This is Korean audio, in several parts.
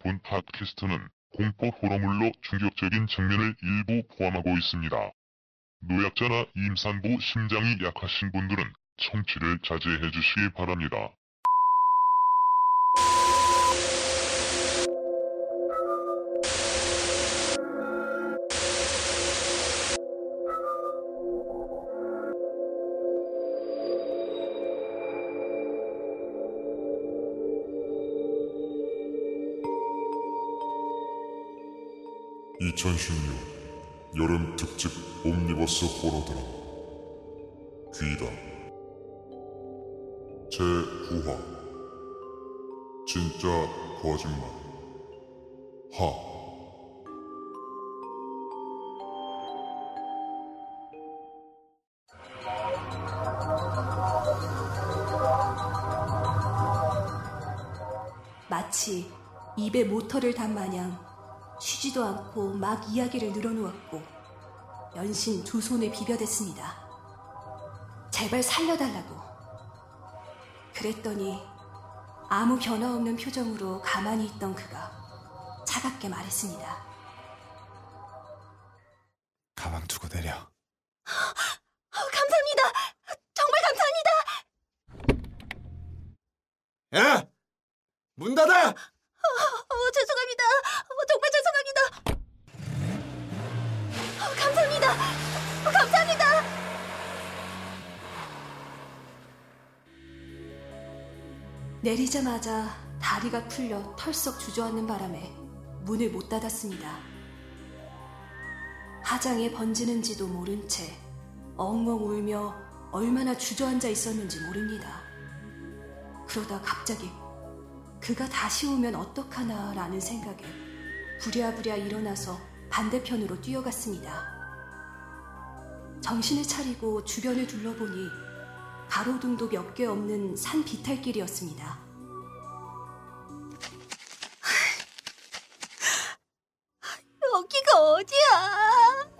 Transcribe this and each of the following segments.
본 팟캐스트는 공포 호러물로 충격적인 장면을 일부 포함하고 있습니다. 노약자나 임산부 심장이 약하신 분들은 청취를 자제해 주시기 바랍니다. (2016) 여름 특집 옴니버스 호러 드라마 귀담 제9화. 진짜 거짓말. 하. 마치 입에 모터를 단 마냥 쉬지도 않고 막 이야기를 늘어놓았고 연신 두 손에 비벼댔습니다. 제발 살려달라고. 그랬더니 아무 변화 없는 표정으로 가만히 있던 그가 차갑게 말했습니다. 가방 두고 내려. 어, 감사합니다. 정말 감사합니다. 야! 문 닫아! 어. 어, 죄송합니다. 내리자마자 다리가 풀려 털썩 주저앉는 바람에 문을 못 닫았습니다. 하장에 번지는지도 모른 채 엉엉 울며 얼마나 주저앉아 있었는지 모릅니다. 그러다 갑자기 그가 다시 오면 어떡하나 라는 생각에 부랴부랴 일어나서 반대편으로 뛰어갔습니다. 정신을 차리고 주변을 둘러보니 가로등도 몇 개 없는 산 비탈길이었습니다. 여기가 어디야?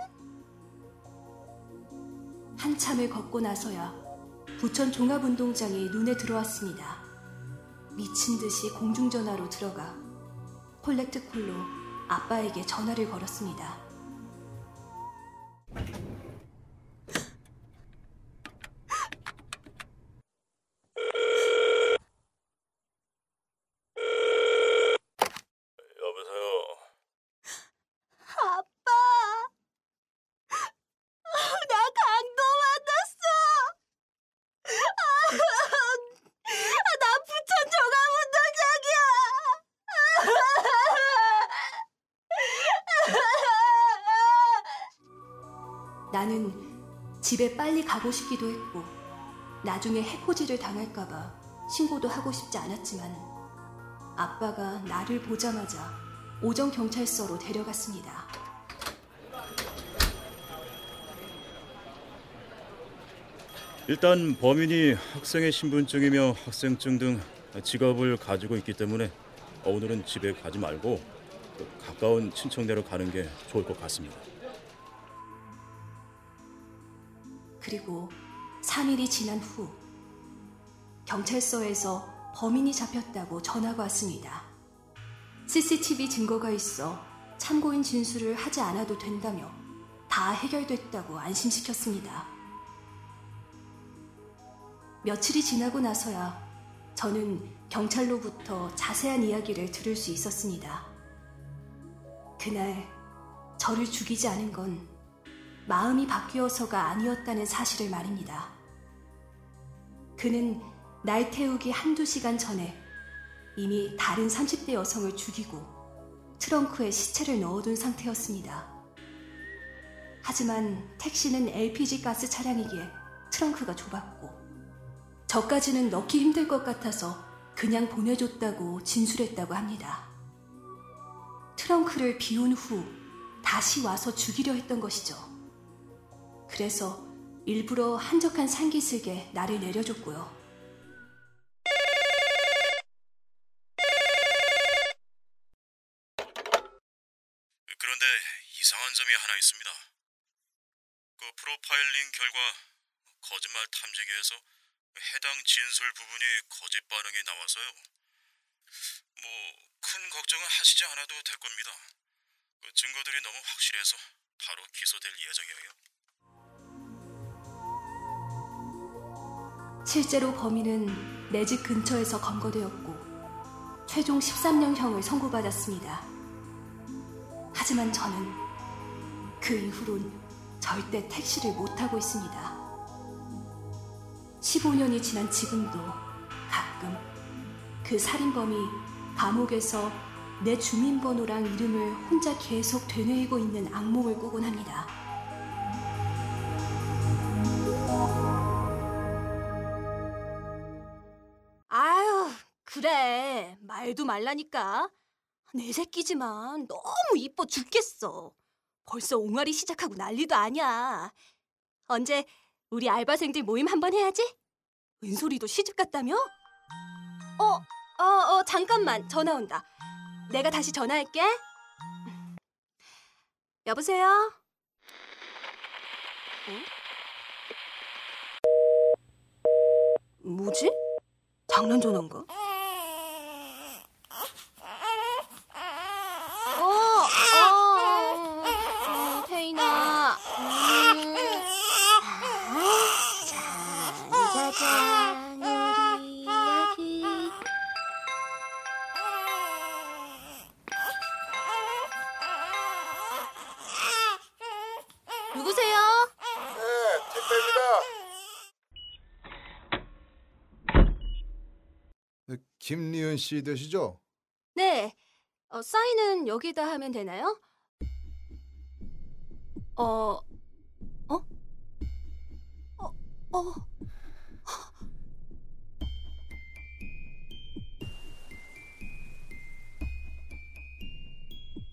한참을 걷고 나서야 부천 종합운동장이 눈에 들어왔습니다. 미친 듯이 공중전화로 들어가 콜렉트콜로 아빠에게 전화를 걸었습니다. 여보세요. 아빠! 나 강도 만났어! 나 부천 종합운동장이야! 나는 집에 빨리 가고 싶기도 했고, 나중에 해코지를 당할까봐 신고도 하고 싶지 않았지만, 아빠가 나를 보자마자 오정 경찰서로 데려갔습니다. 일단 범인이 학생의 신분증이며 학생증 등 직업을 가지고 있기 때문에 오늘은 집에 가지 말고 가까운 친척네로 가는 게 좋을 것 같습니다. 그리고 3일이 지난 후 경찰서에서 범인이 잡혔다고 전화가 왔습니다. CCTV 증거가 있어 참고인 진술을 하지 않아도 된다며 다 해결됐다고 안심시켰습니다. 며칠이 지나고 나서야 저는 경찰로부터 자세한 이야기를 들을 수 있었습니다. 그날 저를 죽이지 않은 건 마음이 바뀌어서가 아니었다는 사실을 말입니다. 그는 날 태우기 한두 시간 전에 이미 다른 30대 여성을 죽이고 트렁크에 시체를 넣어둔 상태였습니다. 하지만 택시는 LPG 가스 차량이기에 트렁크가 좁았고 저까지는 넣기 힘들 것 같아서 그냥 보내줬다고 진술했다고 합니다. 트렁크를 비운 후 다시 와서 죽이려 했던 것이죠. 그래서 일부러 한적한 산기슭에 나를 내려줬고요. 그런데 이상한 점이 하나 있습니다. 그 프로파일링 결과 거짓말 탐지기에서 해당 진술 부분이 거짓 반응이 나와서요. 뭐 큰 걱정은 하시지 않아도 될 겁니다. 그 증거들이 너무 확실해서 바로 기소될 예정이에요. 실제로 범인은 내 집 근처에서 검거되었고 최종 13년형을 선고받았습니다. 하지만 저는 그 이후론 절대 택시를 못 타고 있습니다. 15년이 지난 지금도 가끔 그 살인범이 감옥에서 내 주민번호랑 이름을 혼자 계속 되뇌이고 있는 악몽을 꾸곤 합니다. 그래. 말도 말라니까. 내 새끼지만 너무 이뻐 죽겠어. 벌써 옹알이 시작하고 난리도 아니야. 언제 우리 알바생들 모임 한번 해야지? 은솔이도 시집 갔다며? 어, 어, 어, 잠깐만. 전화 온다. 내가 다시 전화할게. 여보세요? 응? 뭐지? 장난 전화인가? 김리은 씨 되시죠? 네. 어, 사인은 여기다 하면 되나요? 어, 어? 어, 어.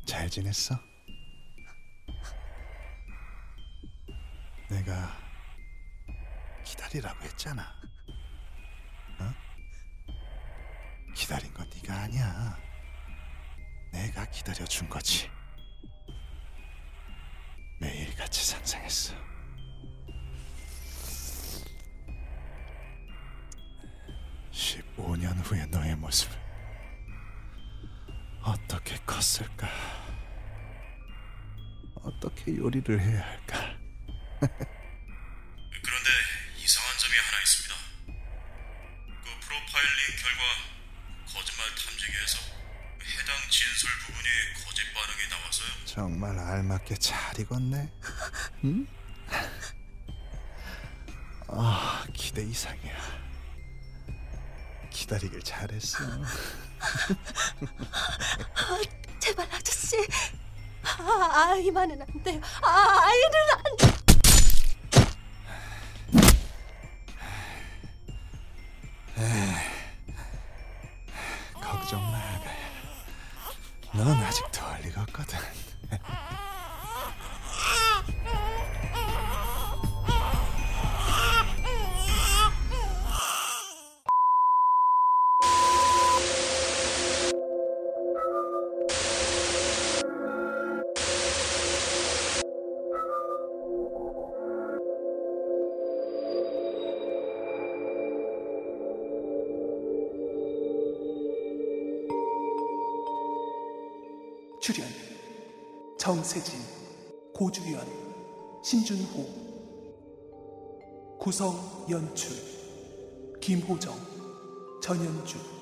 잘 지냈어? 내가 기다리라고 했잖아. 기다린 건 네가 아니야. 내가 기다려 준 거지. 매일같이 상상했어. (15년) 후의 너의 모습을 어떻게 컸을까? 어떻게 요리를 해야 할까? 그런데 이상한 점이 하나 있습니다. 그 프로파일링 결과 거짓말 탐지기에서 해당 진술 부분이 거짓 반응이 나와서요. 정말 알맞게 잘 익었네. 응? 아, 기대 이상이야. 기다리길 잘했어. 제발 아저씨. 아, 아이만은 안 돼요. 아, 아이는 안 돼. 걱정 넌 아직 덜 익었거든. 출연. 정세진, 고주연, 신준호 구성 연출 김호정, 전현주